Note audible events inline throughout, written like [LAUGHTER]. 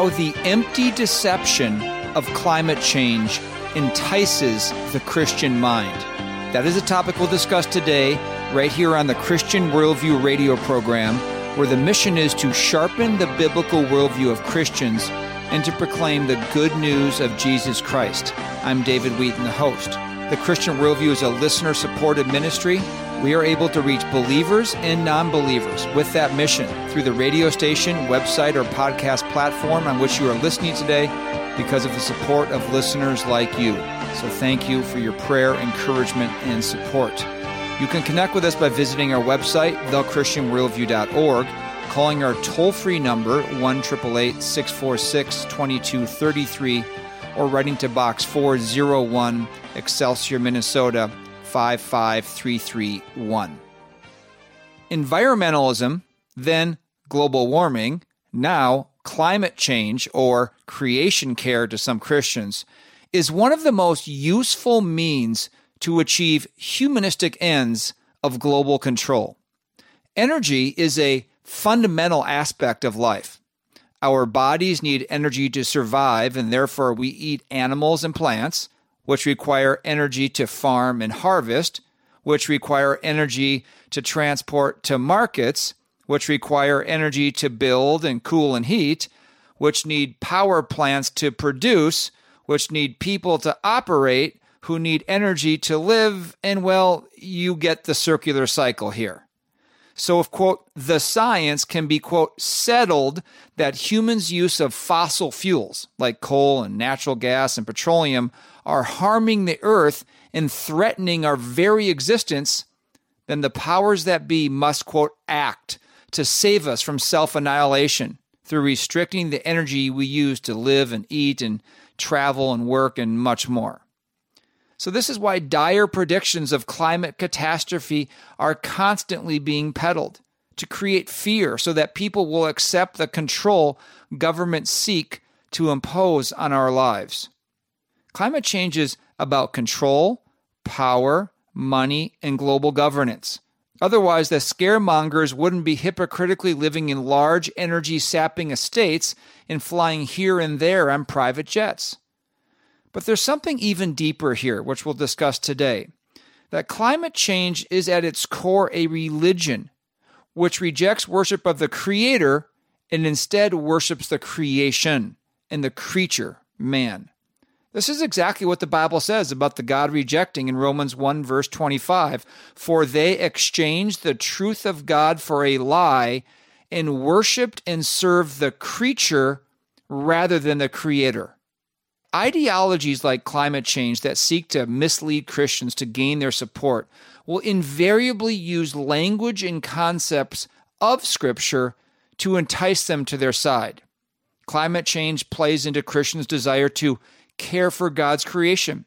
how the empty deception of climate change entices the Christian mind. That is a topic we'll discuss today, right here on the Christian Worldview radio program, where the mission is to sharpen the biblical worldview of Christians and to proclaim the good news of Jesus Christ. I'm David Wheaton, the host. The Christian Worldview is a listener supported ministry. We are able to reach believers and non believers with that mission through the radio station, website, or podcast platform on which you are listening today because of the support of listeners like you. So thank you for your prayer, encouragement, and support. You can connect with us by visiting our website, thechristianworldview.org, calling our toll free number, 1 646 2233, or writing to Box 401, Excelsior, Minnesota 55331. Environmentalism, then global warming, now climate change or creation care to some Christians, is one of the most useful means to achieve humanistic ends of global control. Energy is a fundamental aspect of life. Our bodies need energy to survive, and therefore we eat animals and plants, which require energy to farm and harvest, which require energy to transport to markets, which require energy to build and cool and heat, which need power plants to produce, which need people to operate, who need energy to live, and well, you get the circular cycle here. So, if, quote, the science can be, quote, settled that humans' use of fossil fuels like coal and natural gas and petroleum are harming the earth and threatening our very existence, then the powers that be must, quote, act to save us from self annihilation through restricting the energy we use to live and eat and travel and work and much more. So, this is why dire predictions of climate catastrophe are constantly being peddled to create fear so that people will accept the control governments seek to impose on our lives. Climate change is about control, power, money, and global governance. Otherwise, the scaremongers wouldn't be hypocritically living in large energy sapping estates and flying here and there on private jets. But there's something even deeper here, which we'll discuss today. That climate change is at its core a religion which rejects worship of the Creator and instead worships the creation and the creature, man. This is exactly what the Bible says about the God rejecting in Romans 1, verse 25. For they exchanged the truth of God for a lie and worshiped and served the creature rather than the Creator. Ideologies like climate change that seek to mislead Christians to gain their support will invariably use language and concepts of Scripture to entice them to their side. Climate change plays into Christians' desire to care for God's creation,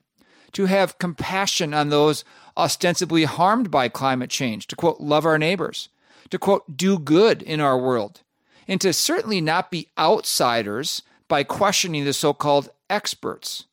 to have compassion on those ostensibly harmed by climate change, to quote, love our neighbors, to quote, do good in our world, and to certainly not be outsiders by questioning the so called experts.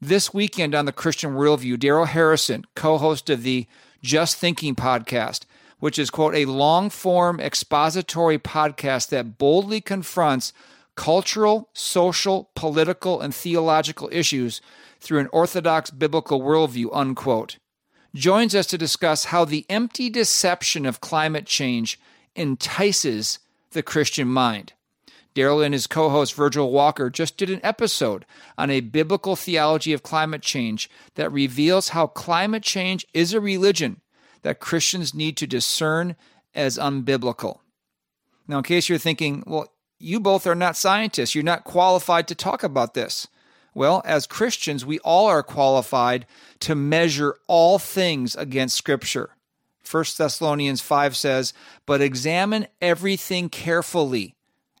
This weekend on the Christian Worldview, Darrell Harrison, co host of the Just Thinking podcast, which is, quote, a long form expository podcast that boldly confronts cultural, social, political, and theological issues through an orthodox biblical worldview, unquote, joins us to discuss how the empty deception of climate change entices the Christian mind. Darrell and his co host Virgil Walker just did an episode on a biblical theology of climate change that reveals how climate change is a religion that Christians need to discern as unbiblical. Now, in case you're thinking, well, you both are not scientists, you're not qualified to talk about this. Well, as Christians, we all are qualified to measure all things against Scripture. 1 Thessalonians 5 says, But examine everything carefully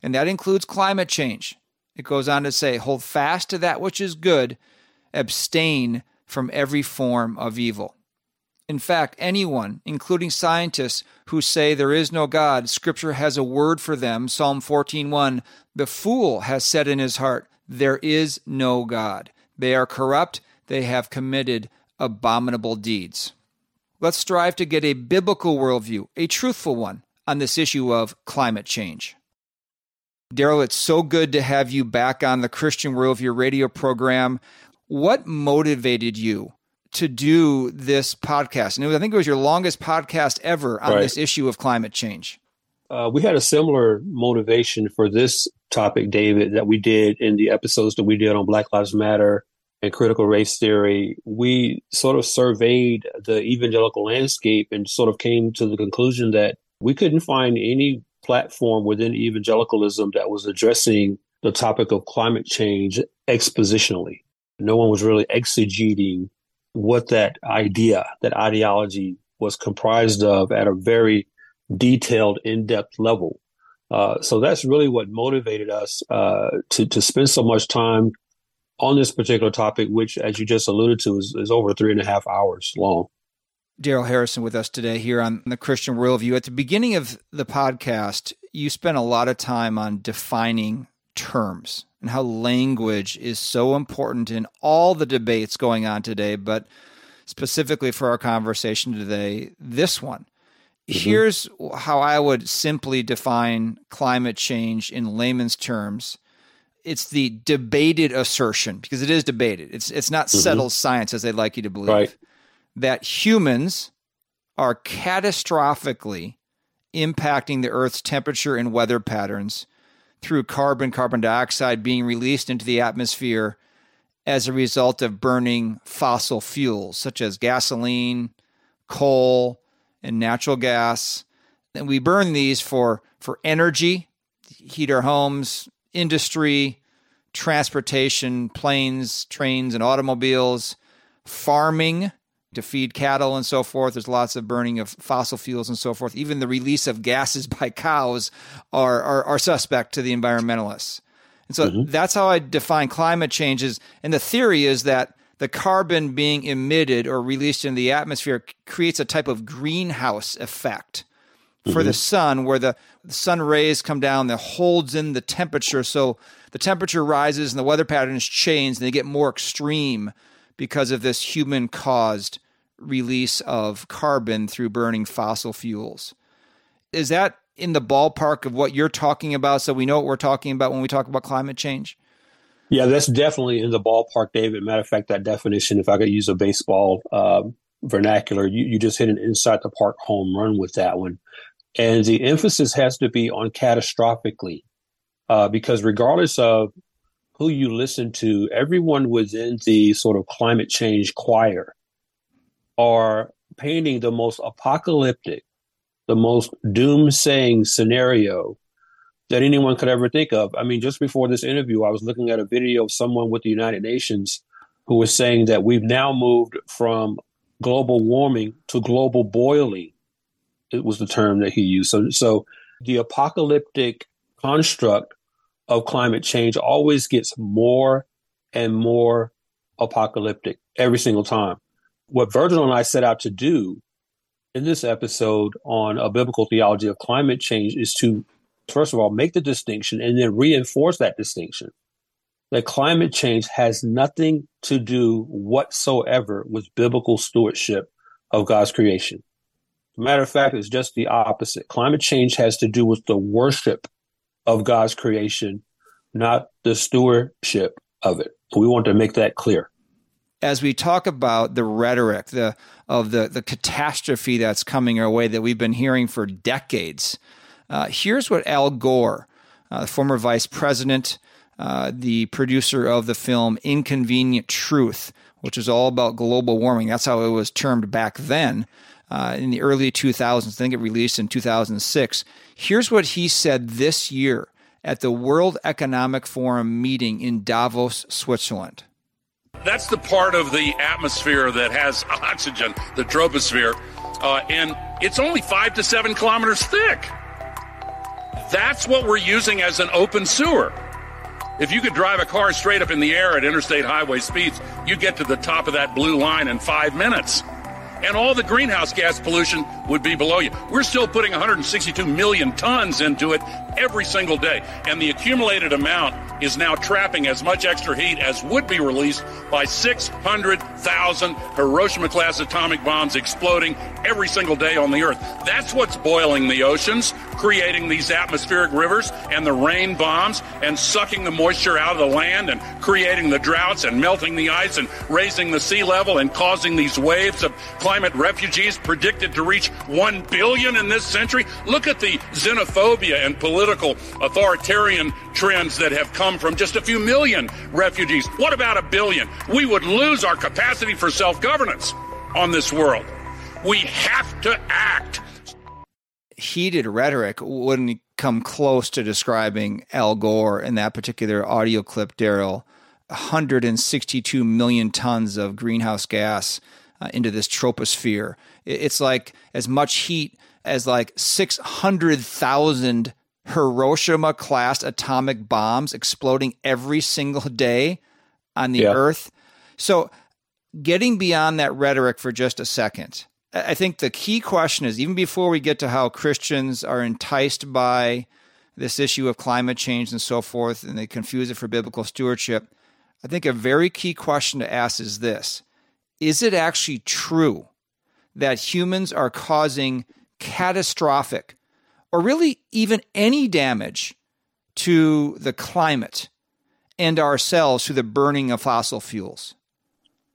and that includes climate change. It goes on to say, hold fast to that which is good, abstain from every form of evil. In fact, anyone, including scientists who say there is no God, scripture has a word for them. Psalm 14:1, the fool has said in his heart, there is no God. They are corrupt, they have committed abominable deeds. Let's strive to get a biblical worldview, a truthful one, on this issue of climate change. Darrell, it's so good to have you back on the Christian Worldview radio program. What motivated you to do this podcast? And was, I think it was your longest podcast ever on right. this issue of climate change. Uh, we had a similar motivation for this topic, David, that we did in the episodes that we did on Black Lives Matter and critical race theory. We sort of surveyed the evangelical landscape and sort of came to the conclusion that we couldn't find any platform within evangelicalism that was addressing the topic of climate change expositionally. No one was really exegeting what that idea, that ideology was comprised of at a very detailed, in depth level. Uh, so that's really what motivated us uh, to, to spend so much time on this particular topic, which, as you just alluded to, is, is over three and a half hours long. Darrell Harrison with us today here on the Christian Worldview. At the beginning of the podcast, you spent a lot of time on defining terms and how language is so important in all the debates going on today, but specifically for our conversation today, this one. Mm-hmm. Here's how I would simply define climate change in layman's terms. It's the debated assertion because it is debated. It's it's not mm-hmm. settled science as they'd like you to believe. Right that humans are catastrophically impacting the Earth's temperature and weather patterns through carbon, carbon dioxide being released into the atmosphere as a result of burning fossil fuels such as gasoline, coal, and natural gas. And we burn these for, for energy, heat our homes, industry, transportation, planes, trains, and automobiles, farming, to feed cattle and so forth. There's lots of burning of fossil fuels and so forth. Even the release of gases [LAUGHS] by cows are, are, are suspect to the environmentalists. And so mm-hmm. that's how I define climate changes. And the theory is that the carbon being emitted or released into the atmosphere creates a type of greenhouse effect for mm-hmm. the sun, where the, the sun rays come down that holds in the temperature. So the temperature rises and the weather patterns change and they get more extreme because of this human caused release of carbon through burning fossil fuels. Is that in the ballpark of what you're talking about? So we know what we're talking about when we talk about climate change? Yeah, that's definitely in the ballpark, David. Matter of fact, that definition, if I could use a baseball uh, vernacular, you, you just hit an inside the park home run with that one. And the emphasis has to be on catastrophically, uh, because regardless of who you listen to, everyone within the sort of climate change choir are painting the most apocalyptic, the most doom-saying scenario that anyone could ever think of. I mean, just before this interview, I was looking at a video of someone with the United Nations who was saying that we've now moved from global warming to global boiling. It was the term that he used. So, so the apocalyptic construct of climate change always gets more and more apocalyptic every single time what Virgil and I set out to do in this episode on a biblical theology of climate change is to, first of all, make the distinction and then reinforce that distinction that climate change has nothing to do whatsoever with biblical stewardship of God's creation. matter of fact, it's just the opposite. Climate change has to do with the worship of God's creation, not the stewardship of it. We want to make that clear as we talk about the rhetoric the of the the catastrophe that's coming our way that we've been hearing for decades, uh, here's what Al Gore, uh, former vice president, uh, the producer of the film Inconvenient Truth, which is all about global warming. That's how it was termed back then. Uh, in the early 2000s, I think it released in 2006. Here's what he said this year at the World Economic Forum meeting in Davos, Switzerland. That's the part of the atmosphere that has oxygen, the troposphere, uh, and it's only five to seven kilometers thick. That's what we're using as an open sewer. If you could drive a car straight up in the air at interstate highway speeds, you'd get to the top of that blue line in five minutes. And all the greenhouse gas pollution would be below you. We're still putting 162 million tons into it every single day, and the accumulated amount is now trapping as much extra heat as would be released by 600,000 Hiroshima class atomic bombs exploding every single day on the Earth. That's what's boiling the oceans, creating these atmospheric rivers and the rain bombs, and sucking the moisture out of the land and creating the droughts and melting the ice and raising the sea level and causing these waves of climate refugees predicted to reach 1 billion in this century. Look at the xenophobia and political authoritarian trends that have come from just a few million refugees. What about a billion? We would lose our capacity for self governance on this world. We have to act. Heated rhetoric wouldn't come close to describing Al Gore in that particular audio clip, Darrell. 162 million tons of greenhouse gas uh, into this troposphere. It's like as much heat as like 600,000 Hiroshima class atomic bombs exploding every single day on the yeah. earth. So, getting beyond that rhetoric for just a second, I think the key question is even before we get to how Christians are enticed by this issue of climate change and so forth, and they confuse it for biblical stewardship, I think a very key question to ask is this Is it actually true that humans are causing catastrophic or really even any damage to the climate and ourselves through the burning of fossil fuels?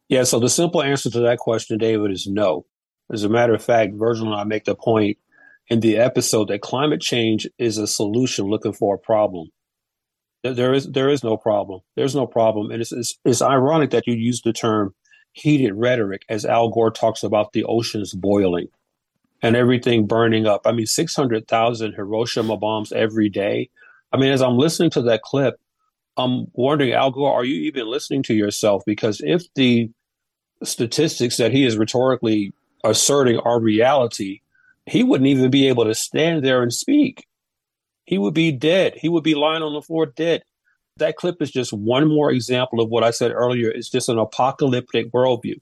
Yeah, so the simple answer to that question, David, is no. As a matter of fact, Virgil and I make the point in the episode that climate change is a solution looking for a problem. There is there is no problem. There's no problem, and it's, it's, it's ironic that you use the term heated rhetoric as Al Gore talks about the oceans boiling and everything burning up. I mean, 600,000 Hiroshima bombs every day. I mean, as I'm listening to that clip, I'm wondering, Al Gore, are you even listening to yourself? Because if the statistics that he is rhetorically asserting are reality, he wouldn't even be able to stand there and speak. He would be dead. He would be lying on the floor dead. That clip is just one more example of what I said earlier. It's just an apocalyptic worldview.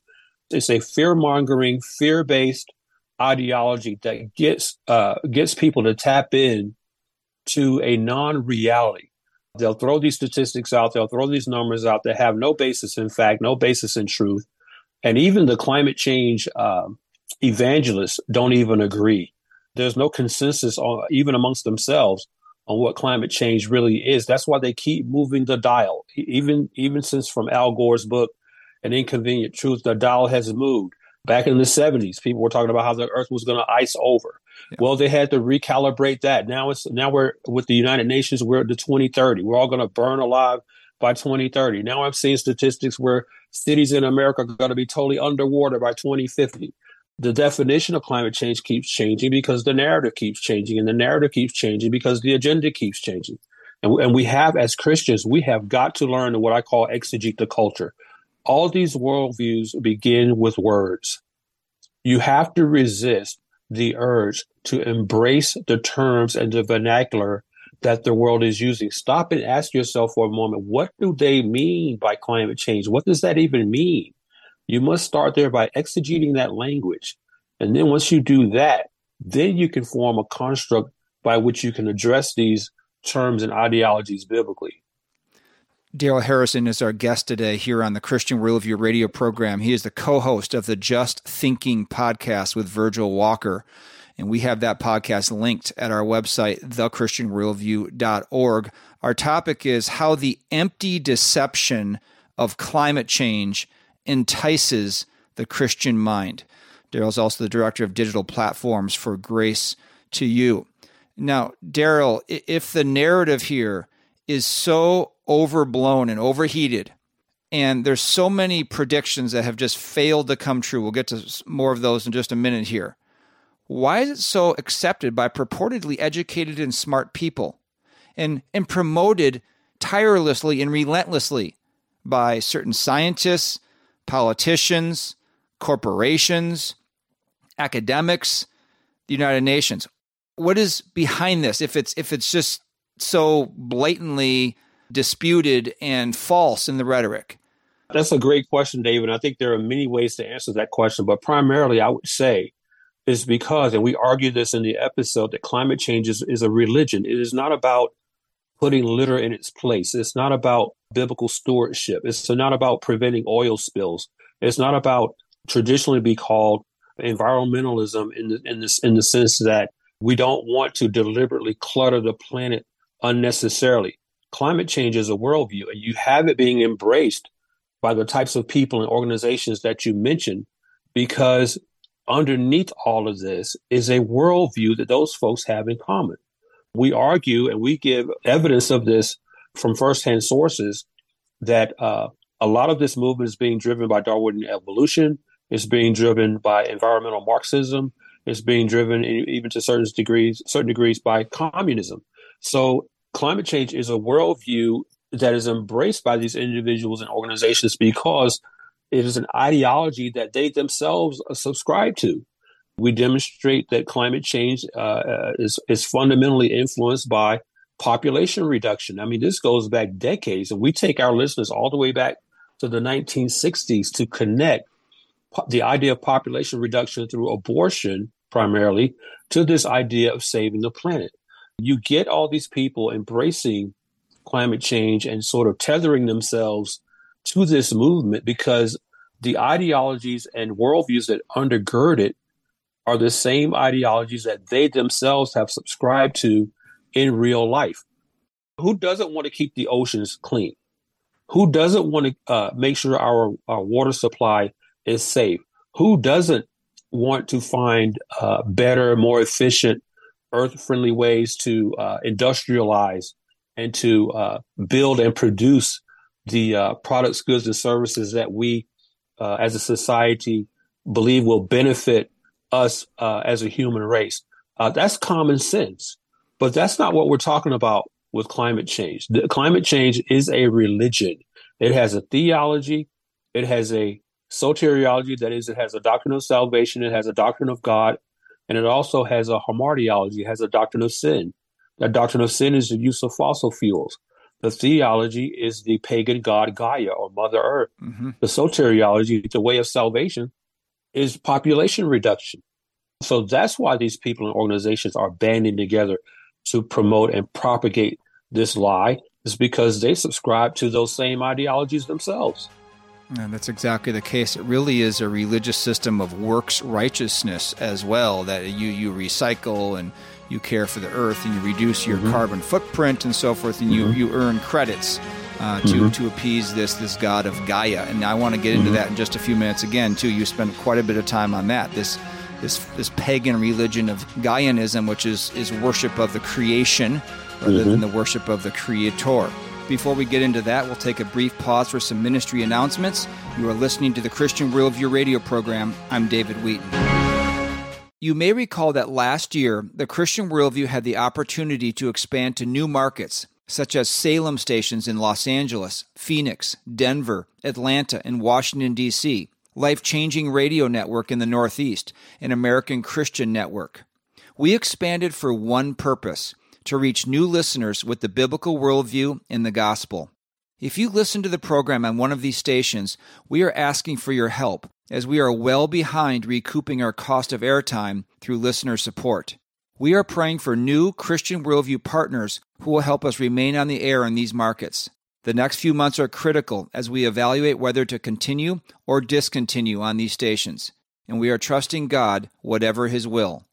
It's a fear mongering, fear based ideology that gets uh, gets people to tap in to a non-reality. They'll throw these statistics out. They'll throw these numbers out that have no basis in fact, no basis in truth, and even the climate change uh, evangelists don't even agree. There's no consensus on even amongst themselves on what climate change really is. That's why they keep moving the dial. Even even since from Al Gore's book, An Inconvenient Truth, the dial has moved. Back in the 70s, people were talking about how the earth was going to ice over. Yeah. Well, they had to recalibrate that. Now it's now we're with the United Nations, we're at the 2030. We're all going to burn alive by 2030. Now I'm seeing statistics where cities in America are going to be totally underwater by 2050. The definition of climate change keeps changing because the narrative keeps changing, and the narrative keeps changing because the agenda keeps changing. And, and we have, as Christians, we have got to learn what I call exegete the culture all these worldviews begin with words. You have to resist the urge to embrace the terms and the vernacular that the world is using. Stop and ask yourself for a moment what do they mean by climate change? What does that even mean? You must start there by exegeting that language. And then once you do that, then you can form a construct by which you can address these terms and ideologies biblically. Darrell Harrison is our guest today here on the Christian Worldview radio program. He is the co host of the Just Thinking podcast with Virgil Walker. And we have that podcast linked at our website, thechristianworldview.org. Our topic is how the empty deception of climate change entices the Christian mind. Darrell's also the director of digital platforms for Grace to You. Now, Darrell, if the narrative here is so overblown and overheated. And there's so many predictions that have just failed to come true. We'll get to more of those in just a minute here. Why is it so accepted by purportedly educated and smart people and, and promoted tirelessly and relentlessly by certain scientists, politicians, corporations, academics, the United Nations? What is behind this if it's if it's just so blatantly disputed and false in the rhetoric. That's a great question, David. I think there are many ways to answer that question, but primarily I would say is because, and we argue this in the episode, that climate change is, is a religion. It is not about putting litter in its place. It's not about biblical stewardship. It's not about preventing oil spills. It's not about traditionally be called environmentalism in the, in this in the sense that we don't want to deliberately clutter the planet unnecessarily. Climate change is a worldview, and you have it being embraced by the types of people and organizations that you mentioned, because underneath all of this is a worldview that those folks have in common. We argue and we give evidence of this from firsthand sources that uh, a lot of this movement is being driven by Darwinian evolution, it's being driven by environmental Marxism, it's being driven even to certain degrees, certain degrees by communism. So climate change is a worldview that is embraced by these individuals and organizations because it is an ideology that they themselves subscribe to. We demonstrate that climate change uh, uh, is, is fundamentally influenced by population reduction. I mean, this goes back decades, and we take our listeners all the way back to the 1960s to connect po- the idea of population reduction through abortion primarily to this idea of saving the planet. You get all these people embracing climate change and sort of tethering themselves to this movement because the ideologies and worldviews that undergird it are the same ideologies that they themselves have subscribed to in real life. Who doesn't want to keep the oceans clean? Who doesn't want to uh, make sure our, our water supply is safe? Who doesn't want to find uh, better, more efficient, earth friendly ways to uh, industrialize and to uh, build and produce the uh, products, goods, and services that we uh, as a society believe will benefit us as a human race. That's common sense, but that's not what we're talking about with climate change. The, climate change is a religion. It has a theology. It has a soteriology. That is, it has a doctrine of salvation. It has a doctrine of God, and it also has a hamartiology. It has a doctrine of sin. That doctrine of sin is the use of fossil fuels. The theology is the pagan god Gaia or Mother Earth. Mm-hmm. The soteriology, the way of salvation, is population reduction. So that's why these people and organizations are banding together to promote and propagate this lie, is because they subscribe to those same ideologies themselves. And that's exactly the case. It really is a religious system of works righteousness as well, that you, you recycle and you care for the earth and you reduce your mm-hmm. carbon footprint and so forth, and mm-hmm. you, you earn credits uh, to mm-hmm. to appease this this god of Gaia. And I want to get into mm-hmm. that in just a few minutes again too. You spent quite a bit of time on that. This this this pagan religion of Gaianism, which is is worship of the creation rather than mm-hmm. the worship of the Creator. Before we get into that, we'll take a brief pause for some ministry announcements. You are listening to the Christian Worldview radio program. I'm David Wheaton. You may recall that last year, the Christian Worldview had the opportunity to expand to new markets, such as Salem stations in Los Angeles, Phoenix, Denver, Atlanta, and Washington, D.C., Life Changing Radio Network in the Northeast, an American Christian Network. We expanded for one purpose to reach new listeners with the biblical worldview and the gospel. If you listen to the program on one of these stations, we are asking for your help as we are well behind recouping our cost of airtime through listener support. We are praying for new Christian Worldview partners who will help us remain on the air in these markets. The next few months are critical as we evaluate whether to continue or discontinue on these stations, and we are trusting God, whatever His will.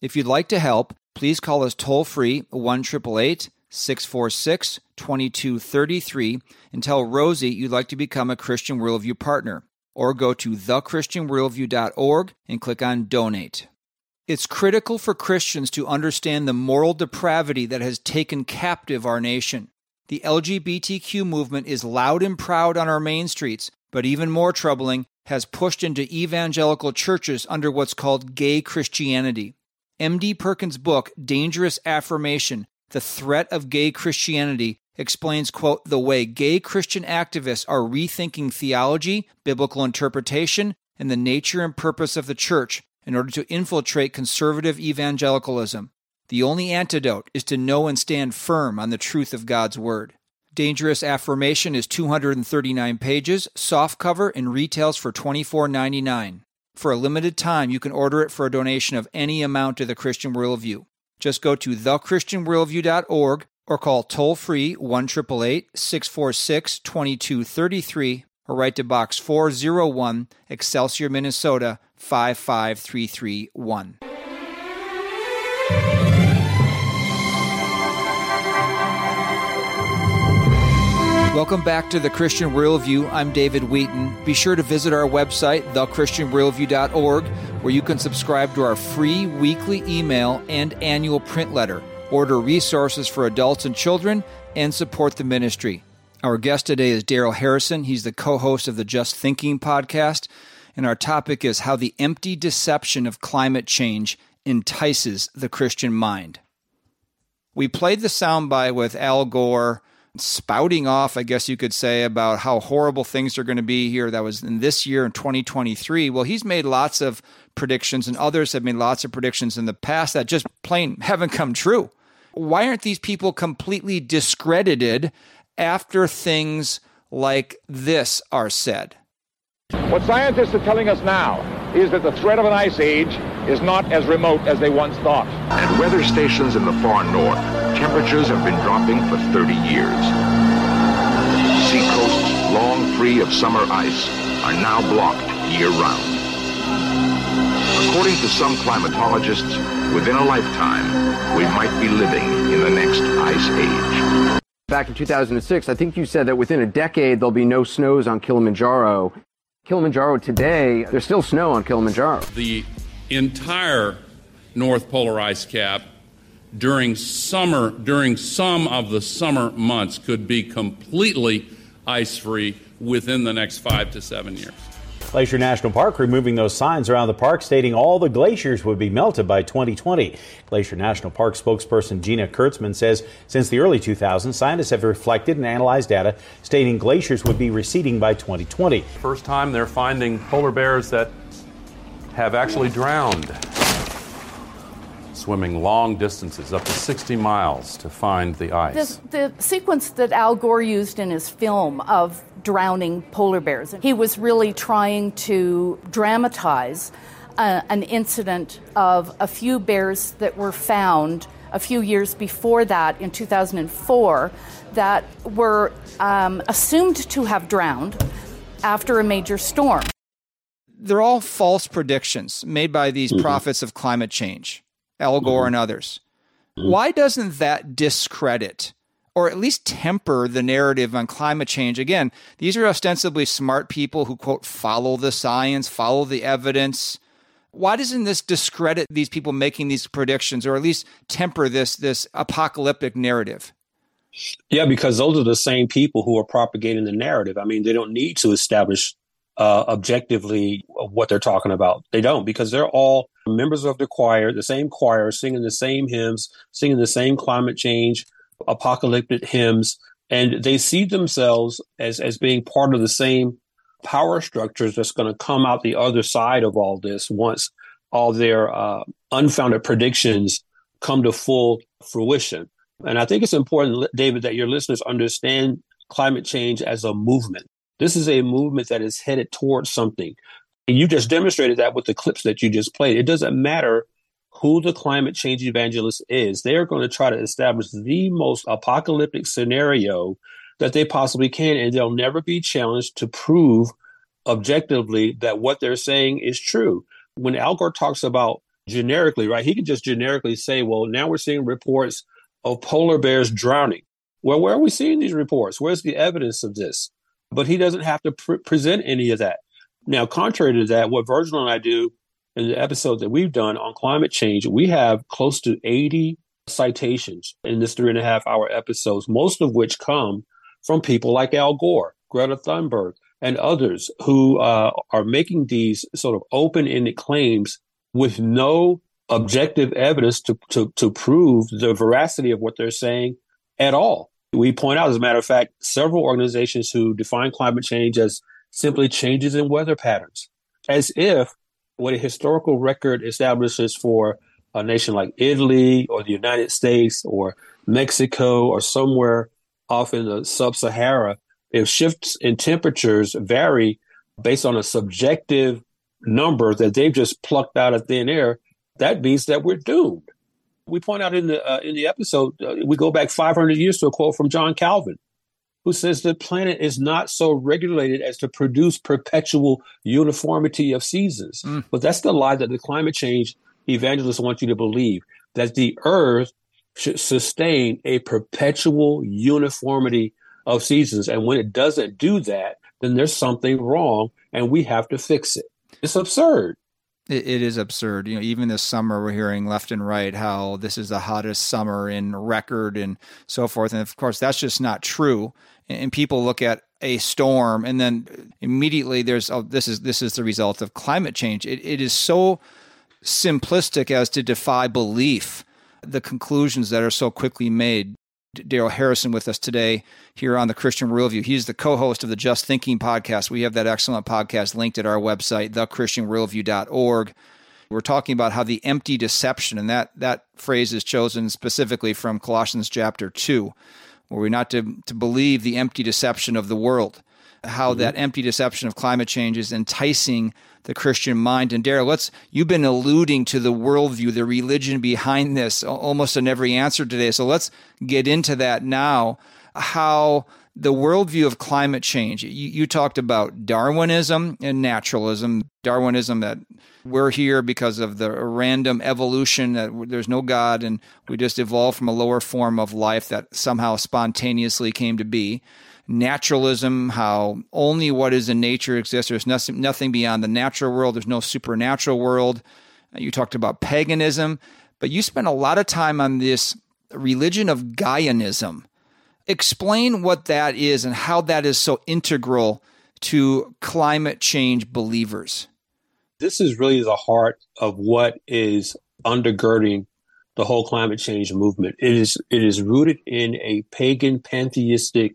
If you'd like to help, please call us toll free 1 646 2233 and tell Rosie you'd like to become a Christian Worldview partner or go to thechristianworldview.org and click on Donate. It's critical for Christians to understand the moral depravity that has taken captive our nation. The LGBTQ movement is loud and proud on our main streets, but even more troubling, has pushed into evangelical churches under what's called gay Christianity. M.D. Perkins' book, Dangerous Affirmation The Threat of Gay Christianity, explains, quote, the way gay Christian activists are rethinking theology, biblical interpretation, and the nature and purpose of the church in order to infiltrate conservative evangelicalism. The only antidote is to know and stand firm on the truth of God's word. Dangerous Affirmation is 239 pages, soft cover, and retails for $24.99. For a limited time, you can order it for a donation of any amount to the Christian Worldview. Just go to thechristianworldview.org or call toll free 1 646 2233 or write to Box 401, Excelsior, Minnesota 55331. Welcome back to the Christian Worldview. I'm David Wheaton. Be sure to visit our website, thechristianworldview.org, where you can subscribe to our free weekly email and annual print letter, order resources for adults and children, and support the ministry. Our guest today is Darrell Harrison. He's the co host of the Just Thinking podcast, and our topic is how the empty deception of climate change entices the Christian mind. We played the soundbite with Al Gore spouting off, I guess you could say, about how horrible things are going to be here. That was in this year in 2023. Well, he's made lots of predictions, and others have made lots of predictions in the past that just plain [LAUGHS] haven't come true. Why aren't these people completely discredited after things like this are said? What scientists are telling us now is that the threat of an ice age is not as remote as they once thought. At weather stations in the far north, temperatures have been dropping for 30 years. Seacoasts long free of summer ice are now blocked year-round. According to some climatologists, within a lifetime, we might be living in the next ice age. Back in 2006, I think you said that within a decade there'll be no snows on Kilimanjaro. Kilimanjaro today, there's still snow on Kilimanjaro. The entire North Polar ice cap during summer, during some of the summer months, could be completely ice free within the next five to seven years. Glacier National Park removing those signs around the park stating all the glaciers would be melted by 2020. Glacier National Park spokesperson Gina Kurtzman says since the early 2000s, scientists have reflected and analyzed data stating glaciers would be receding by 2020. First time they're finding polar bears that have actually drowned, swimming long distances, up to 60 miles, to find the ice. This, the sequence that Al Gore used in his film of drowning polar bears, he was really trying to dramatize uh, an incident of a few bears that were found a few years before that in 2004 that were um, assumed to have drowned after a major storm they're all false predictions made by these mm-hmm. prophets of climate change, Al Gore mm-hmm. and others. Mm-hmm. Why doesn't that discredit or at least temper the narrative on climate change? Again, these are ostensibly smart people who, quote, follow the science, follow the evidence. Why doesn't this discredit these people making these predictions or at least temper this, this apocalyptic narrative? Yeah, because those are the same people who are propagating the narrative. I mean, they don't need to establish uh, objectively what they're talking about. They don't because they're all members of the choir, the same choir, singing the same hymns, singing the same climate change, apocalyptic hymns, and they see themselves as as being part of the same power structures that's going to come out the other side of all this once all their uh, unfounded predictions come to full fruition. And I think it's important, David, that your listeners understand climate change as a movement. This is a movement that is headed towards something. And you just demonstrated that with the clips that you just played. It doesn't matter who the climate change evangelist is. They are going to try to establish the most apocalyptic scenario that they possibly can, and they'll never be challenged to prove objectively that what they're saying is true. When Al Gore talks about generically, right, he can just generically say, well, now we're seeing reports of polar bears drowning. Well, where are we seeing these reports? Where's the evidence of this? but he doesn't have to pre- present any of that. Now, contrary to that, what Virgil and I do in the episodes that we've done on climate change, we have close to 80 citations in this three and a half hour episodes, most of which come from people like Al Gore, Greta Thunberg, and others who uh, are making these sort of open ended claims with no objective evidence to, to, to prove the veracity of what they're saying at all. We point out, as a matter of fact, several organizations who define climate change as simply changes in weather patterns, as if what a historical record establishes for a nation like Italy or the United States or Mexico or somewhere off in the sub-Sahara, if shifts in temperatures vary based on a subjective number that they've just plucked out of thin air, that means that we're doomed. We point out in the uh, in the episode, uh, we go back 500 years to a quote from John Calvin, who says the planet is not so regulated as to produce perpetual uniformity of seasons. Mm. But that's the lie that the climate change evangelists want you to believe that the Earth should sustain a perpetual uniformity of seasons, and when it doesn't do that, then there's something wrong, and we have to fix it. It's absurd. It, it is absurd. You know, even this summer, we're hearing left and right how this is the hottest summer in record and so forth. And of course, that's just not true. And, people look at a storm, and then immediately there's oh, this is this is the result of climate change. It, it is so simplistic as to defy belief. The conclusions that are so quickly made. Darrell Harrison with us today here on the Christian Worldview. He's the co-host of the Just Thinking podcast. We have that excellent podcast linked at our website, thechristianworldview.org. We're talking about how the empty deception, and that that phrase is chosen specifically from Colossians chapter two, where we're not to, to believe the empty deception of the world, how mm-hmm. that empty deception of climate change is enticing the Christian mind. And Darrell, let's you've been alluding to the worldview, the religion behind this almost in every answer today. So let's get into that now. How the worldview of climate change. You, you, talked about Darwinism and naturalism. Darwinism that we're here because of the random evolution, that there's no God and we just evolved from a lower form of life that somehow spontaneously came to be naturalism, how only what is in nature exists. There's nothing, nothing beyond the natural world. There's no supernatural world. Uh, you talked about paganism, but you spent a lot of time on this religion of Gaianism. Explain what that is and how that is so integral to climate change believers. This is really the heart of what is undergirding the whole climate change movement. It is it is rooted in a pagan pantheistic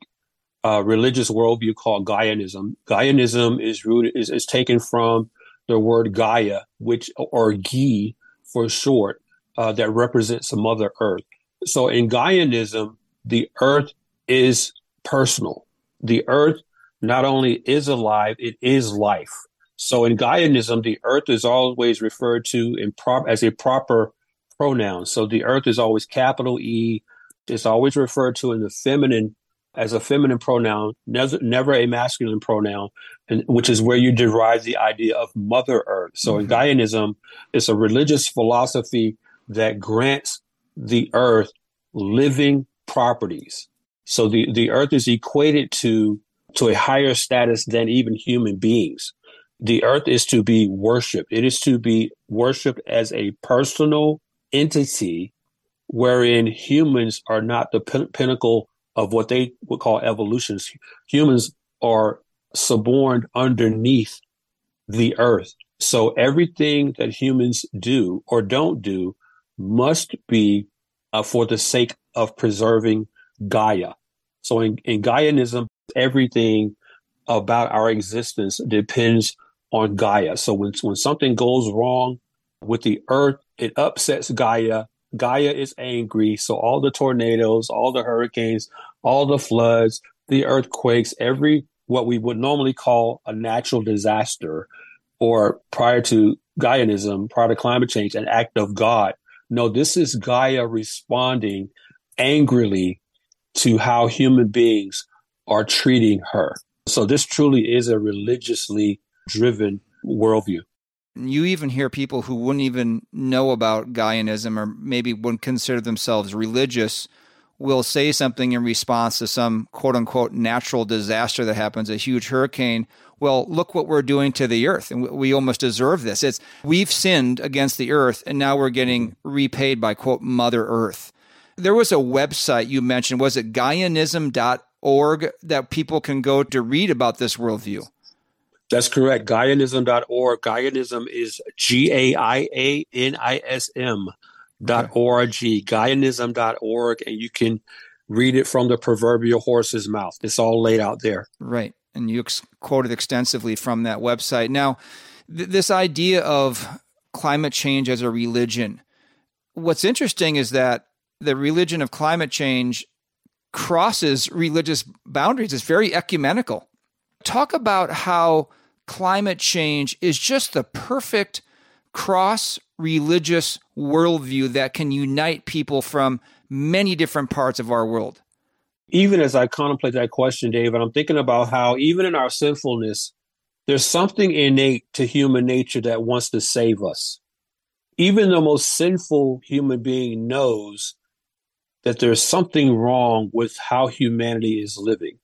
uh, religious worldview called Gaianism. Gaianism is rooted is, is taken from the word Gaia, which or Gi for short, uh, that represents the Mother Earth. So in Gaianism, the Earth is personal. The Earth not only is alive, it is life. So in Gaianism, the Earth is always referred to in prop as a proper pronoun. So the Earth is always capital E. It's always referred to in the feminine as a feminine pronoun, never, never a masculine pronoun, and, which is where you derive the idea of Mother Earth. So mm-hmm. in Gaianism, it's a religious philosophy that grants the earth living properties. So the, the earth is equated to, to a higher status than even human beings. The earth is to be worshiped. It is to be worshiped as a personal entity wherein humans are not the pin- pinnacle of what they would call evolutions. Humans are suborned underneath the earth. So everything that humans do or don't do must be uh, for the sake of preserving Gaia. So in, in Gaianism, everything about our existence depends on Gaia. So when, when something goes wrong with the earth, it upsets Gaia. Gaia is angry. So all the tornadoes, all the hurricanes, all the floods, the earthquakes, every what we would normally call a natural disaster or prior to Gaianism, prior to climate change, an act of God. No, this is Gaia responding angrily to how human beings are treating her. So this truly is a religiously driven worldview. You even hear people who wouldn't even know about Gaianism or maybe wouldn't consider themselves religious will say something in response to some quote unquote natural disaster that happens, a huge hurricane. Well, look what we're doing to the earth. And we almost deserve this. It's we've sinned against the earth and now we're getting repaid by quote Mother Earth. There was a website you mentioned. Was it Gaianism.org that people can go to read about this worldview? That's correct. Gaianism.org. Gaianism is G A I A N I S M dot org, Gaianism.org, and you can read it from the proverbial horse's mouth. It's all laid out there. Right. And you ex- quoted extensively from that website. Now, th- this idea of climate change as a religion, what's interesting is that the religion of climate change crosses religious boundaries. It's very ecumenical. Talk about how climate change is just the perfect cross religious worldview that can unite people from many different parts of our world. Even as I contemplate that question, David, I'm thinking about how even in our sinfulness, there's something innate to human nature that wants to save us. Even the most sinful human being knows that there's something wrong with how humanity is living.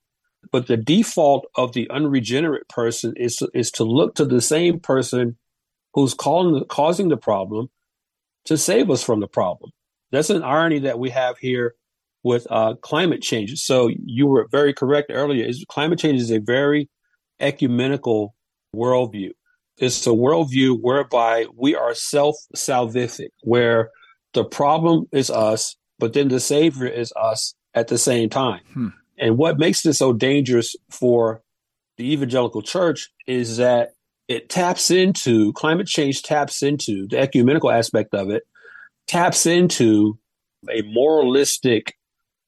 But the default of the unregenerate person is, is to look to the same person who's calling, causing the problem to save us from the problem. That's an irony that we have here with uh, climate change. So you were very correct earlier. Is climate change is a very ecumenical worldview. It's a worldview whereby we are self-salvific, where the problem is us, but then the savior is us at the same time. Hmm. And what makes this so dangerous for the evangelical church is that it taps into climate change taps into the ecumenical aspect of it taps into a moralistic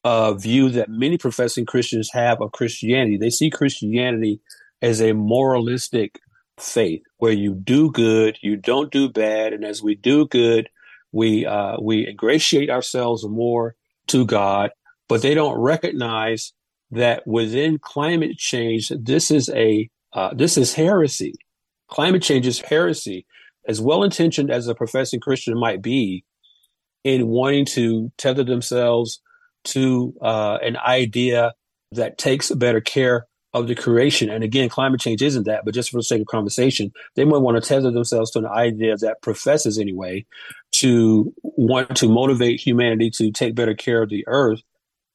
uh, view that many professing christians have of christianity. They see christianity as a moralistic faith where you do good you don't do bad. And as we do good we uh, we ingratiate ourselves more to god but they don't recognize that within climate change this is a uh, this is heresy Climate change is heresy. As well intentioned as a professing Christian might be in wanting to tether themselves to uh, an idea that takes better care of the creation. And again, climate change isn't that, but just for the sake of conversation, they might want to tether themselves to an idea that professes anyway to want to motivate humanity to take better care of the earth.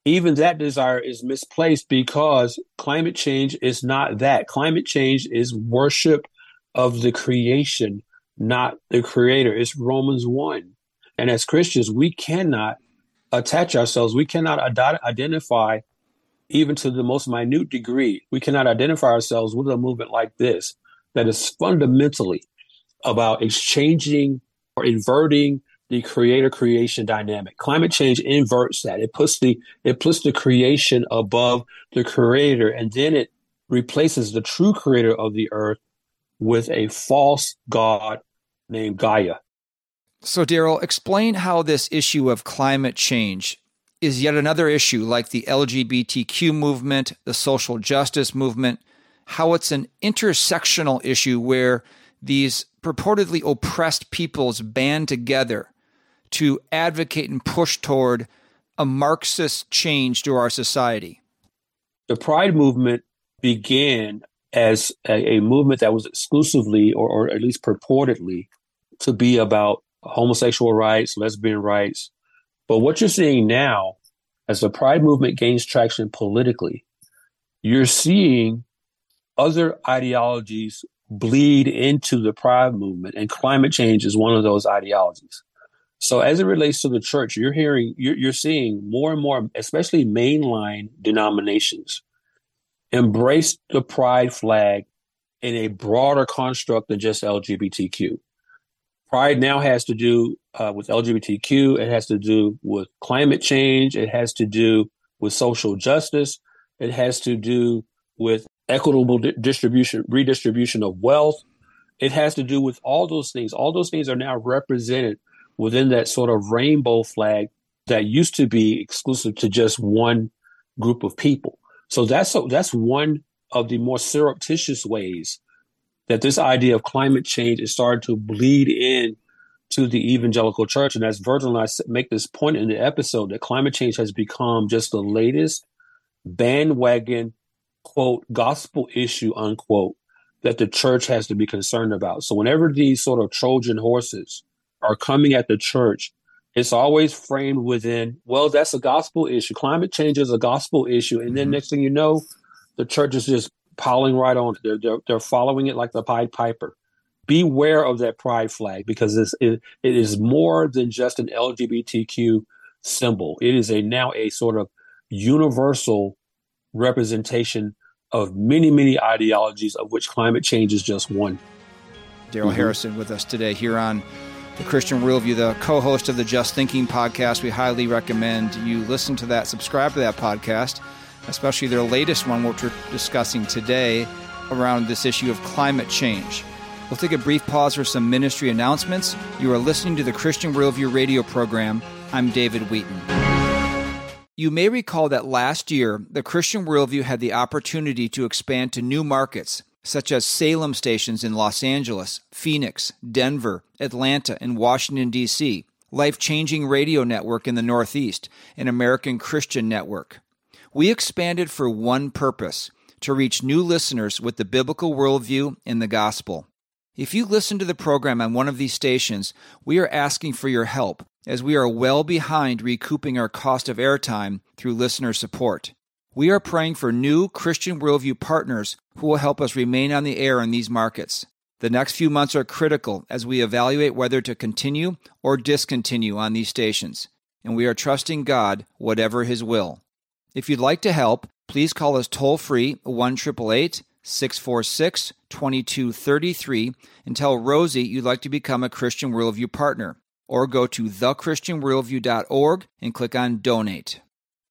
Even that desire is misplaced because climate change is not that. Climate change is worship of the creation, not the creator. It's Romans 1. And as Christians, we cannot attach ourselves, we cannot ad- identify, even to the most minute degree, we cannot identify ourselves with a movement like this that is fundamentally about exchanging or inverting the creator creation dynamic. Climate change inverts that. It puts the it puts the creation above the creator and then it replaces the true creator of the earth with a false god named Gaia. So, Darrell, explain how this issue of climate change is yet another issue like the LGBTQ movement, the social justice movement, how it's an intersectional issue where these purportedly oppressed peoples band together to advocate and push toward a Marxist change to our society. The Pride movement began as a, a movement that was exclusively, or, or at least purportedly, to be about homosexual rights, lesbian rights. But what you're seeing now, as the Pride movement gains traction politically, you're seeing other ideologies bleed into the Pride movement, and climate change is one of those ideologies. So, as it relates to the church, you're hearing, you're, you're seeing more and more, especially mainline denominations, embrace the pride flag in a broader construct than just LGBTQ. Pride now has to do uh, with LGBTQ. It has to do with climate change. It has to do with social justice. It has to do with equitable di- distribution, redistribution of wealth. It has to do with all those things. All those things are now represented within that sort of rainbow flag that used to be exclusive to just one group of people. So that's that's one of the more surreptitious ways that this idea of climate change is starting to bleed in to the evangelical church. And as Virgil and I make this point in the episode, that climate change has become just the latest bandwagon, quote, gospel issue, unquote, that the church has to be concerned about. So whenever these sort of Trojan horses are coming at the church it's always framed within, well, that's a gospel issue. Climate change is a gospel issue. And then mm-hmm. next thing you know, the church is just piling right on. They're, they're, they're following it like the Pied Piper. Beware of that pride flag because it's, it, it is more than just an LGBTQ symbol. It is a now a sort of universal representation of many, many ideologies, of which climate change is just one. Darrell mm-hmm. Harrison with us today here on the Christian Worldview, the co host of the Just Thinking podcast. We highly recommend you listen to that, subscribe to that podcast, especially their latest one, which we're discussing today around this issue of climate change. We'll take a brief pause for some ministry announcements. You are listening to the Christian Worldview radio program. I'm David Wheaton. You may recall that last year, the Christian Worldview had the opportunity to expand to new markets, such as Salem stations in Los Angeles, Phoenix, Denver, Atlanta, and Washington, D.C., Life Changing Radio Network in the Northeast, and American Christian Network. We expanded for one purpose to reach new listeners with the biblical worldview and the gospel. If you listen to the program on one of these stations, we are asking for your help as we are well behind recouping our cost of airtime through listener support. We are praying for new Christian Worldview partners who will help us remain on the air in these markets. The next few months are critical as we evaluate whether to continue or discontinue on these stations, and we are trusting God, whatever His will. If you'd like to help, please call us toll free 1 646 2233 and tell Rosie you'd like to become a Christian Worldview partner, or go to thechristianworldview.org and click on Donate.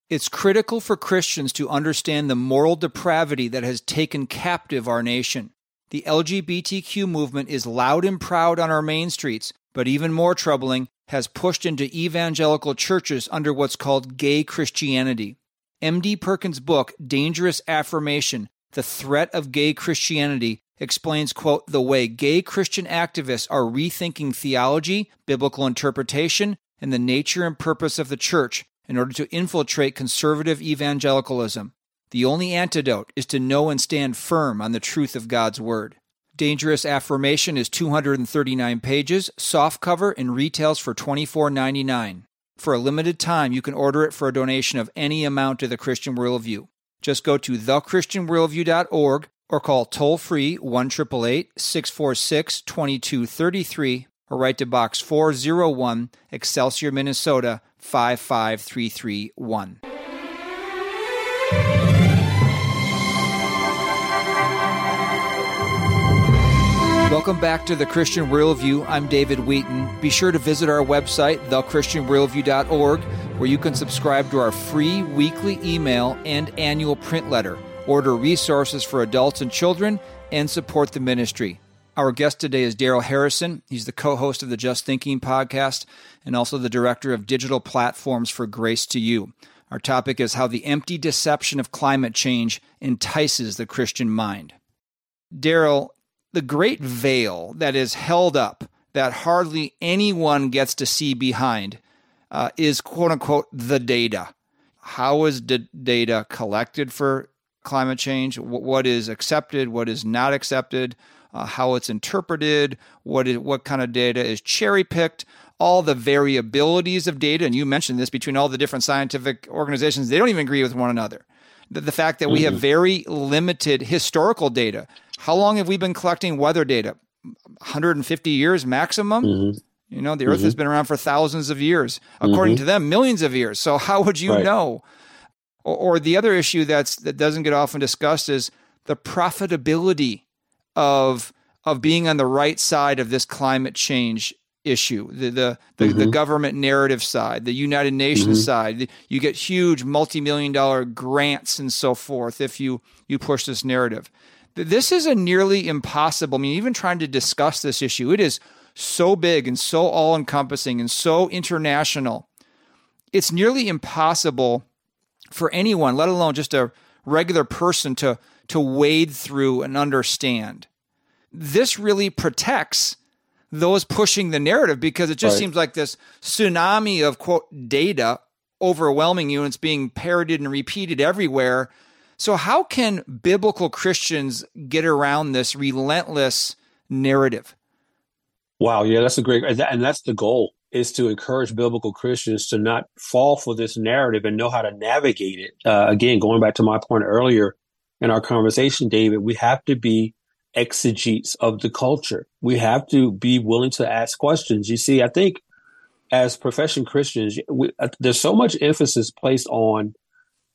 It's critical for Christians to understand the moral depravity that has taken captive our nation. The LGBTQ movement is loud and proud on our main streets, but even more troubling, has pushed into evangelical churches under what's called gay Christianity. M.D. Perkins' book, Dangerous Affirmation The Threat of Gay Christianity, explains, quote, the way gay Christian activists are rethinking theology, biblical interpretation, and the nature and purpose of the church in order to infiltrate conservative evangelicalism. The only antidote is to know and stand firm on the truth of God's Word. Dangerous Affirmation is 239 pages, soft cover, and retails for $24.99. For a limited time, you can order it for a donation of any amount to the Christian Worldview. Just go to thechristianworldview.org or call toll free 1 646 2233 or write to Box 401, Excelsior, Minnesota 55331. Welcome back to the Christian Worldview. I'm David Wheaton. Be sure to visit our website, thechristianworldview.org, where you can subscribe to our free weekly email and annual print letter, order resources for adults and children, and support the ministry. Our guest today is Darrell Harrison. He's the co host of the Just Thinking podcast and also the director of digital platforms for Grace to You. Our topic is how the empty deception of climate change entices the Christian mind. Darrell, the great veil that is held up that hardly anyone gets to see behind uh, is quote unquote the data. How is the data collected for climate change? What is accepted? What is not accepted? Uh, how it's interpreted? What is what kind of data is cherry picked? All the variabilities of data, and you mentioned this between all the different scientific organizations, they don't even agree with one another. The, the fact that we have very limited historical data how long have we been collecting weather data? 150 years maximum? Mm-hmm. You know, the Earth mm-hmm. has been around for thousands of years. According mm-hmm. to them, millions of years. So how would you right. know? Or, or, the other issue that's that doesn't get often discussed is the profitability of of being on the right side of this climate change issue, the the the, mm-hmm. the government narrative side, the United Nations mm-hmm. side. You get huge multi-million dollar grants and so forth if you you push this narrative. This is a nearly impossible. I mean, even trying to discuss this issue, it is so big and so all encompassing and so international. It's nearly impossible for anyone, let alone just a regular person, to, to wade through and understand. This really protects those pushing the narrative because it just right. seems like this tsunami of quote data overwhelming you and it's being parroted and repeated everywhere so, how can biblical Christians get around this relentless narrative? Wow, yeah, that's a great, and that's the goal is to encourage biblical Christians to not fall for this narrative and know how to navigate it. Uh, again, going back to my point earlier in our conversation, David, we have to be exegetes of the culture. We have to be willing to ask questions. You see, I think as profession Christians, we, uh, there's so much emphasis placed on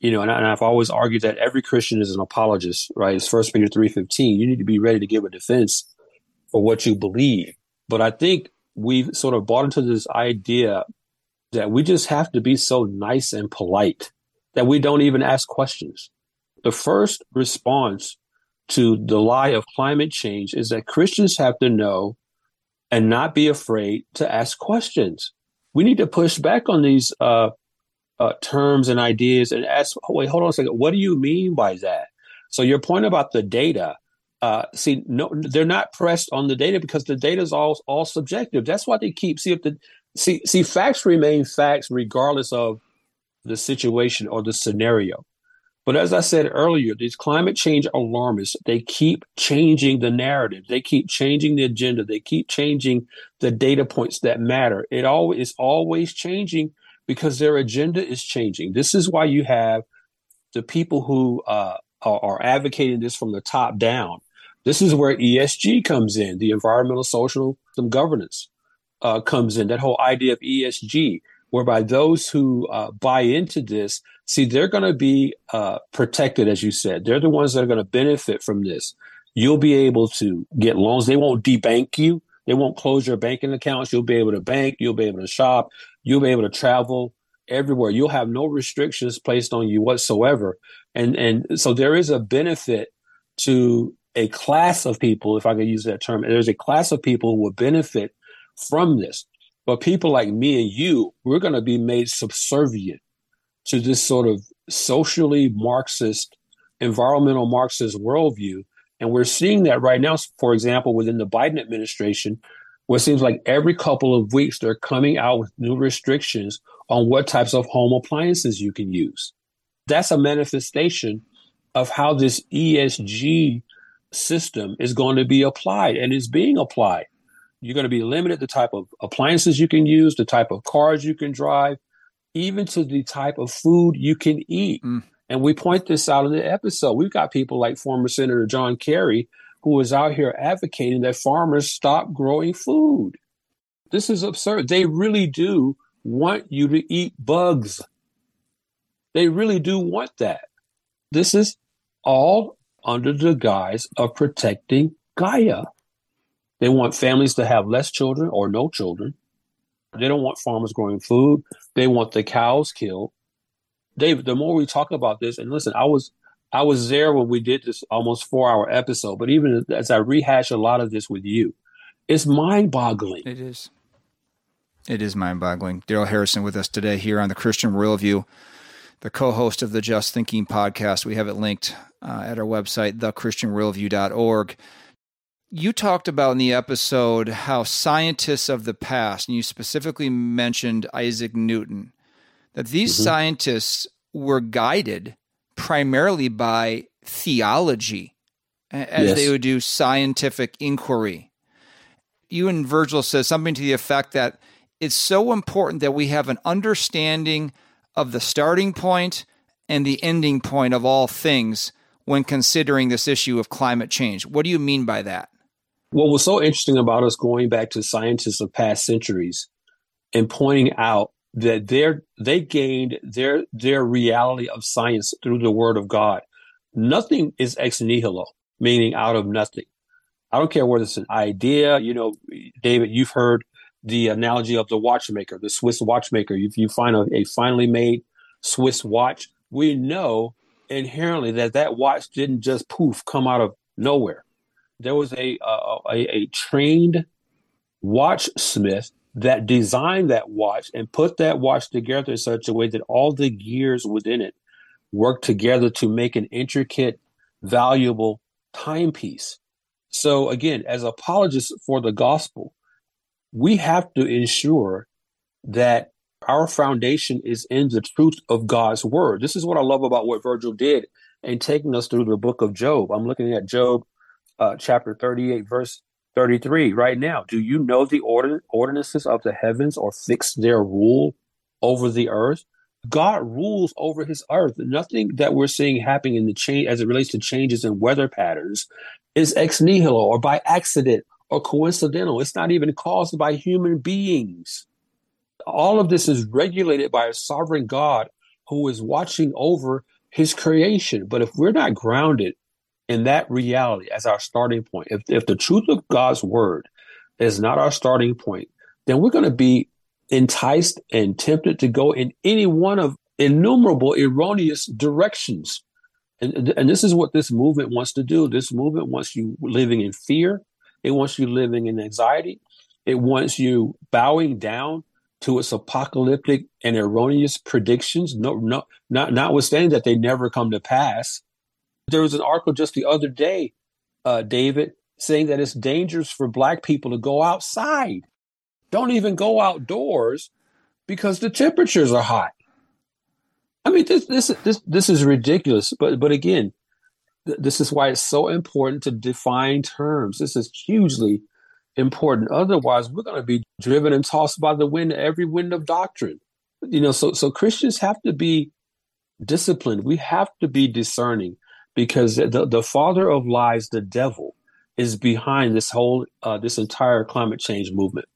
you know, and, I, have always argued that every Christian is an apologist, right? It's First Peter three fifteen. You need to be ready to give a defense for what you believe. But I think we've sort of bought into this idea that we just have to be so nice and polite that we don't even ask questions. The first response to the lie of climate change is that Christians have to know and not be afraid to ask questions. We need to push back on these uh, uh, terms and ideas and ask, oh, wait, hold on a second. What do you mean by that? So your point about the data, uh, see, no, they're not pressed on the data because the data is all all subjective. That's why they keep see if the see see facts remain facts regardless of the situation or the scenario. But as I said earlier, these climate change alarmists, they keep changing the narrative. They keep changing the agenda. They keep changing the data points that matter. It always is always changing because their agenda is changing. This is why you have the people who uh, are, are advocating this from the top down. This is where ESG comes in, the environmental, social, and governance uh, comes in. That whole idea of ESG, whereby those who uh, buy into this see they're going to be uh, protected, as you said. They're the ones that are going to benefit from this. You'll be able to get loans. They won't debank you. They won't close your banking accounts. You'll be able to bank. You'll be able to shop. You'll be able to travel everywhere. You'll have no restrictions placed on you whatsoever. And and so there is a benefit to a class of people, if I could use that term. There's a class of people who will benefit from this. But people like me and you, we're going to be made subservient to this sort of socially Marxist, environmental Marxist worldview. And we're seeing that right now, for example, within the Biden administration, where it seems like every couple of weeks they're coming out with new restrictions on what types of home appliances you can use. That's a manifestation of how this ESG system is going to be applied and is being applied. You're going to be limited the type of appliances you can use, the type of cars you can drive, even to the type of food you can eat. Mm. And we point this out in the episode. We've got people like former Senator John Kerry who was out here advocating that farmers stop growing food. This is absurd. They really do want you to eat bugs. They really do want that. This is all under the guise of protecting Gaia. They want families to have less children or no children. They don't want farmers growing food. They want the cows killed. David, the more we talk about this, and listen, I was I was there when we did this almost four hour episode, but even as I rehash a lot of this with you, it's mind boggling. It is. It is mind boggling. Darrell Harrison with us today here on the Christian Worldview, the co host of the Just Thinking podcast. We have it linked uh, at our website, thechristianworldview.org. You talked about in the episode how scientists of the past, and you specifically mentioned Isaac Newton, that these mm-hmm. scientists were guided primarily by theology as yes. they would do scientific inquiry. You and Virgil says something to the effect that it's so important that we have an understanding of the starting point and the ending point of all things when considering this issue of climate change. What do you mean by that? What was so interesting about us going back to scientists of past centuries and pointing out that they they gained their their reality of science through the word of God. Nothing is ex nihilo, meaning out of nothing. I don't care whether it's an idea. You know, David, you've heard the analogy of the watchmaker, the Swiss watchmaker. If you find a, a finely made Swiss watch, we know inherently that that watch didn't just poof come out of nowhere. There was a a, a trained watchsmith that designed that watch and put that watch together in such a way that all the gears within it work together to make an intricate, valuable timepiece. So again, as apologists for the gospel, we have to ensure that our foundation is in the truth of God's word. This is what I love about what Virgil did in taking us through the book of Job. I'm looking at Job uh, chapter 38, verse 33 right now. Do you know the order, ordinances of the heavens or fix their rule over the earth? God rules over his earth. Nothing that we're seeing happening in the change as it relates to changes in weather patterns is ex nihilo or by accident or coincidental. It's not even caused by human beings. All of this is regulated by a sovereign God who is watching over his creation. But if we're not grounded in that reality as our starting point, if, if the truth of God's word is not our starting point, then we're going to be enticed and tempted to go in any one of innumerable erroneous directions. And, and this is what this movement wants to do. This movement wants you living in fear. It wants you living in anxiety. It wants you bowing down to its apocalyptic and erroneous predictions. No, no, not notwithstanding that they never come to pass. There was an article just the other day, uh, David, saying that it's dangerous for black people to go outside. Don't even go outdoors because the temperatures are hot. I mean, this this this this is ridiculous. But but again, th- this is why it's so important to define terms. This is hugely important. Otherwise, we're going to be driven and tossed by the wind, every wind of doctrine. You know, so so Christians have to be disciplined. We have to be discerning because the the father of lies, the devil, is behind this whole uh, this entire climate change movement.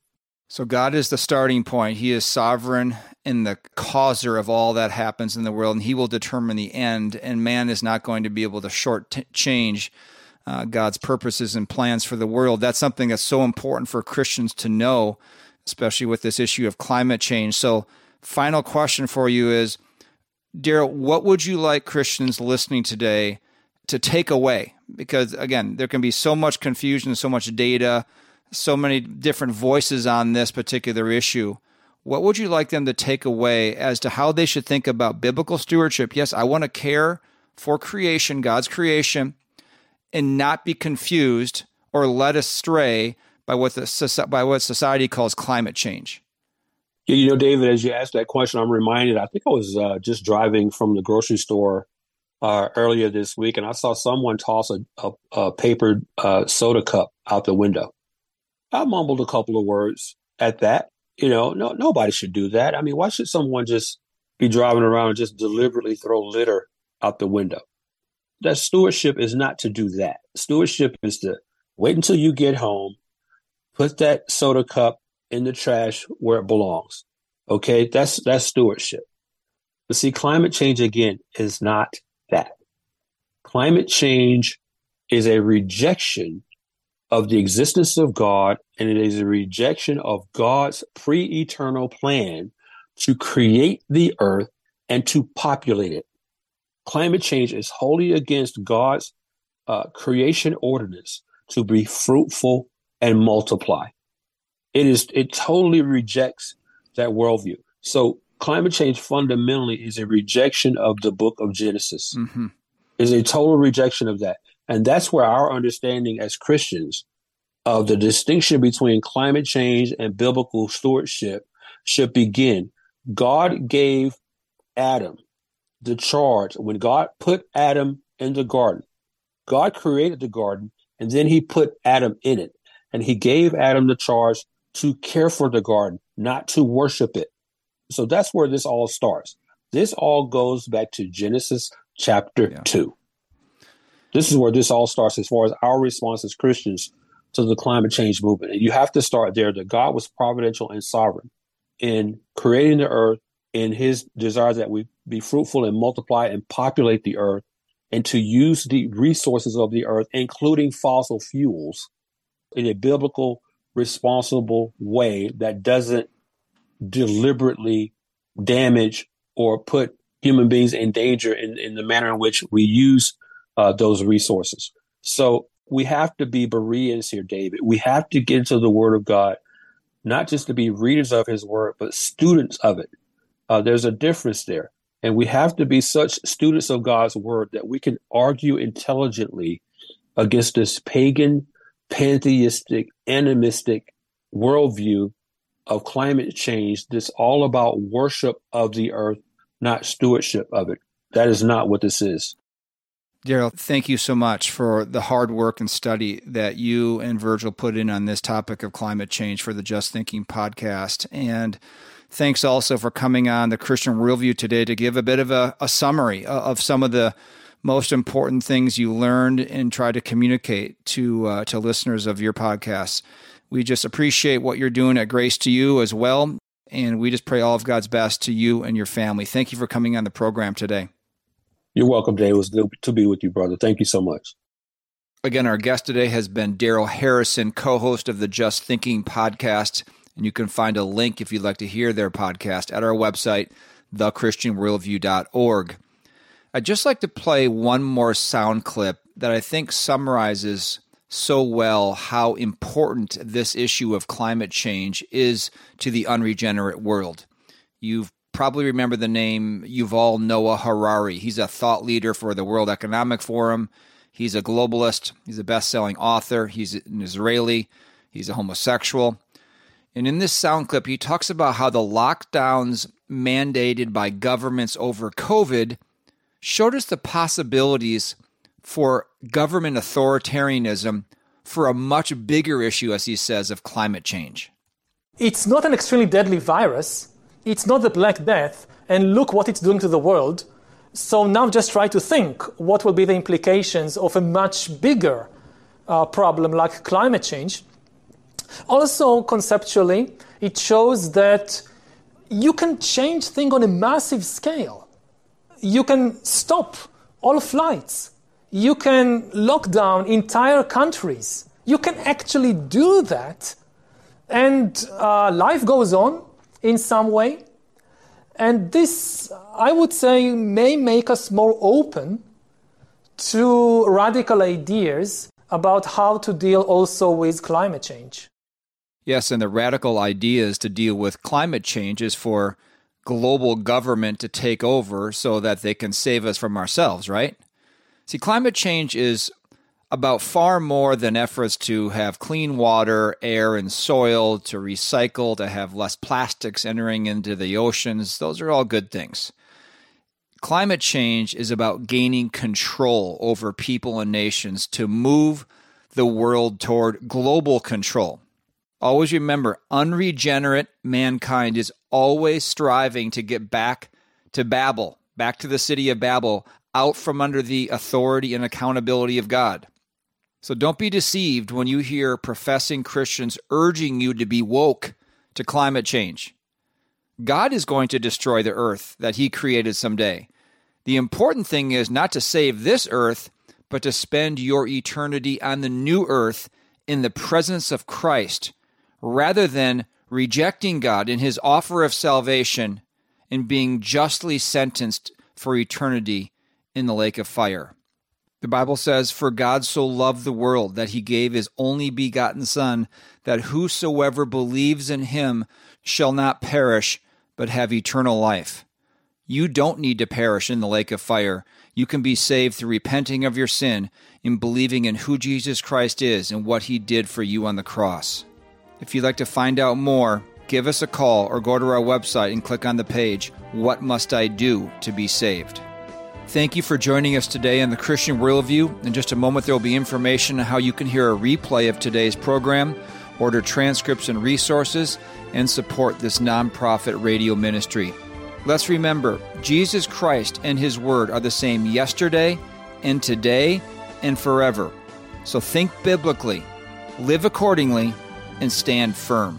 So God is the starting point. He is sovereign and the causer of all that happens in the world, and He will determine the end. And man is not going to be able to short t- change uh, God's purposes and plans for the world. That's something that's so important for Christians to know, especially with this issue of climate change. So, final question for you is, Darrell, what would you like Christians listening today to take away? Because again, there can be so much confusion, so much data so many different voices on this particular issue. What would you like them to take away as to how they should think about biblical stewardship? Yes, I want to care for creation, God's creation, and not be confused or led astray by what the by what society calls climate change. You know, David, as you asked that question, I'm reminded. I think I was uh, just driving from the grocery store uh, earlier this week, and I saw someone toss a, a, a paper uh, soda cup out the window. I mumbled a couple of words at that. You know, no, nobody should do that. I mean, why should someone just be driving around and just deliberately throw litter out the window? That stewardship is not to do that. Stewardship is to wait until you get home, put that soda cup in the trash where it belongs. Okay, that's that's stewardship. But see, climate change again is not that. Climate change is a rejection of the existence of God, and it is a rejection of God's pre eternal plan to create the earth and to populate it. Climate change is wholly against God's uh, creation ordinance to be fruitful and multiply. It is it totally rejects that worldview. So climate change fundamentally is a rejection of the book of Genesis. Mm-hmm. Is a total rejection of that. And that's where our understanding as Christians of the distinction between climate change and biblical stewardship should begin. God gave Adam the charge when God put Adam in the garden. God created the garden and then he put Adam in it. And he gave Adam the charge to care for the garden, not to worship it. So that's where this all starts. This all goes back to Genesis chapter yeah. 2. This is where this all starts as far as our response as Christians to the climate change movement. And you have to start there that God was providential and sovereign in creating the earth in his desire that we be fruitful and multiply and populate the earth and to use the resources of the earth, including fossil fuels, in a biblical, responsible way that doesn't deliberately damage or put human beings in danger in, in the manner in which we use uh, those resources. So we have to be Bereans here, David. We have to get into the Word of God, not just to be readers of His Word, but students of it. Uh, there's a difference there. And we have to be such students of God's Word that we can argue intelligently against this pagan, pantheistic, animistic worldview of climate change that's all about worship of the earth, not stewardship of it. That is not what this is. Darrell, thank you so much for the hard work and study that you and Virgil put in on this topic of climate change for the Just Thinking podcast. And thanks also for coming on the Christian Worldview today to give a bit of a, a summary of some of the most important things you learned and try to communicate to uh, to listeners of your podcast. We just appreciate what you're doing at Grace to You as well. And we just pray all of God's best to you and your family. Thank you for coming on the program today. You're welcome, Dave. It was good to be with you, brother. Thank you so much. Again, our guest today has been Darrell Harrison, co host of the Just Thinking podcast. And you can find a link if you'd like to hear their podcast at our website, thechristianworldview.org. I'd just like to play one more sound clip that I think summarizes so well how important this issue of climate change is to the unregenerate world. You've probably remember the name Yuval Noah Harari. He's a thought leader for the World Economic Forum. He's a globalist. He's a best selling author. He's an Israeli. He's a homosexual. And in this sound clip, he talks about how the lockdowns mandated by governments over COVID showed us the possibilities for government authoritarianism for a much bigger issue, as he says, of climate change. It's not an extremely deadly virus it's not the Black Death, and look what it's doing to the world. So now just try to think what will be the implications of a much bigger uh, problem like climate change. Also, conceptually, it shows that you can change things on a massive scale. You can stop all flights. You can lock down entire countries. You can actually do that. And uh, life goes on in some way. And this, I would say, may make us more open to radical ideas about how to deal also with climate change. Yes, and the radical ideas to deal with climate change is for global government to take over so that they can save us from ourselves, right? See, climate change is about far more than efforts to have clean water, air, and soil, to recycle, to have less plastics entering into the oceans. Those are all good things. Climate change is about gaining control over people and nations to move the world toward global control. Always remember, unregenerate mankind is always striving to get back to Babel, back to the city of Babel, out from under the authority and accountability of God. So don't be deceived when you hear professing Christians urging you to be woke to climate change. God is going to destroy the earth that he created someday. The important thing is not to save this earth, but to spend your eternity on the new earth in the presence of Christ, rather than rejecting God in his offer of salvation and being justly sentenced for eternity in the lake of fire. The Bible says, For God so loved the world that he gave his only begotten Son, that whosoever believes in him shall not perish, but have eternal life. You don't need to perish in the lake of fire. You can be saved through repenting of your sin and believing in who Jesus Christ is and what he did for you on the cross. If you'd like to find out more, give us a call or go to our website and click on the page, What Must I Do to Be Saved? Thank you for joining us today on the Christian Worldview. In just a moment, there will be information on how you can hear a replay of today's program, order transcripts and resources, and support this nonprofit radio ministry. Let's remember, Jesus Christ and His Word are the same yesterday and today and forever. So think biblically, live accordingly, and stand firm.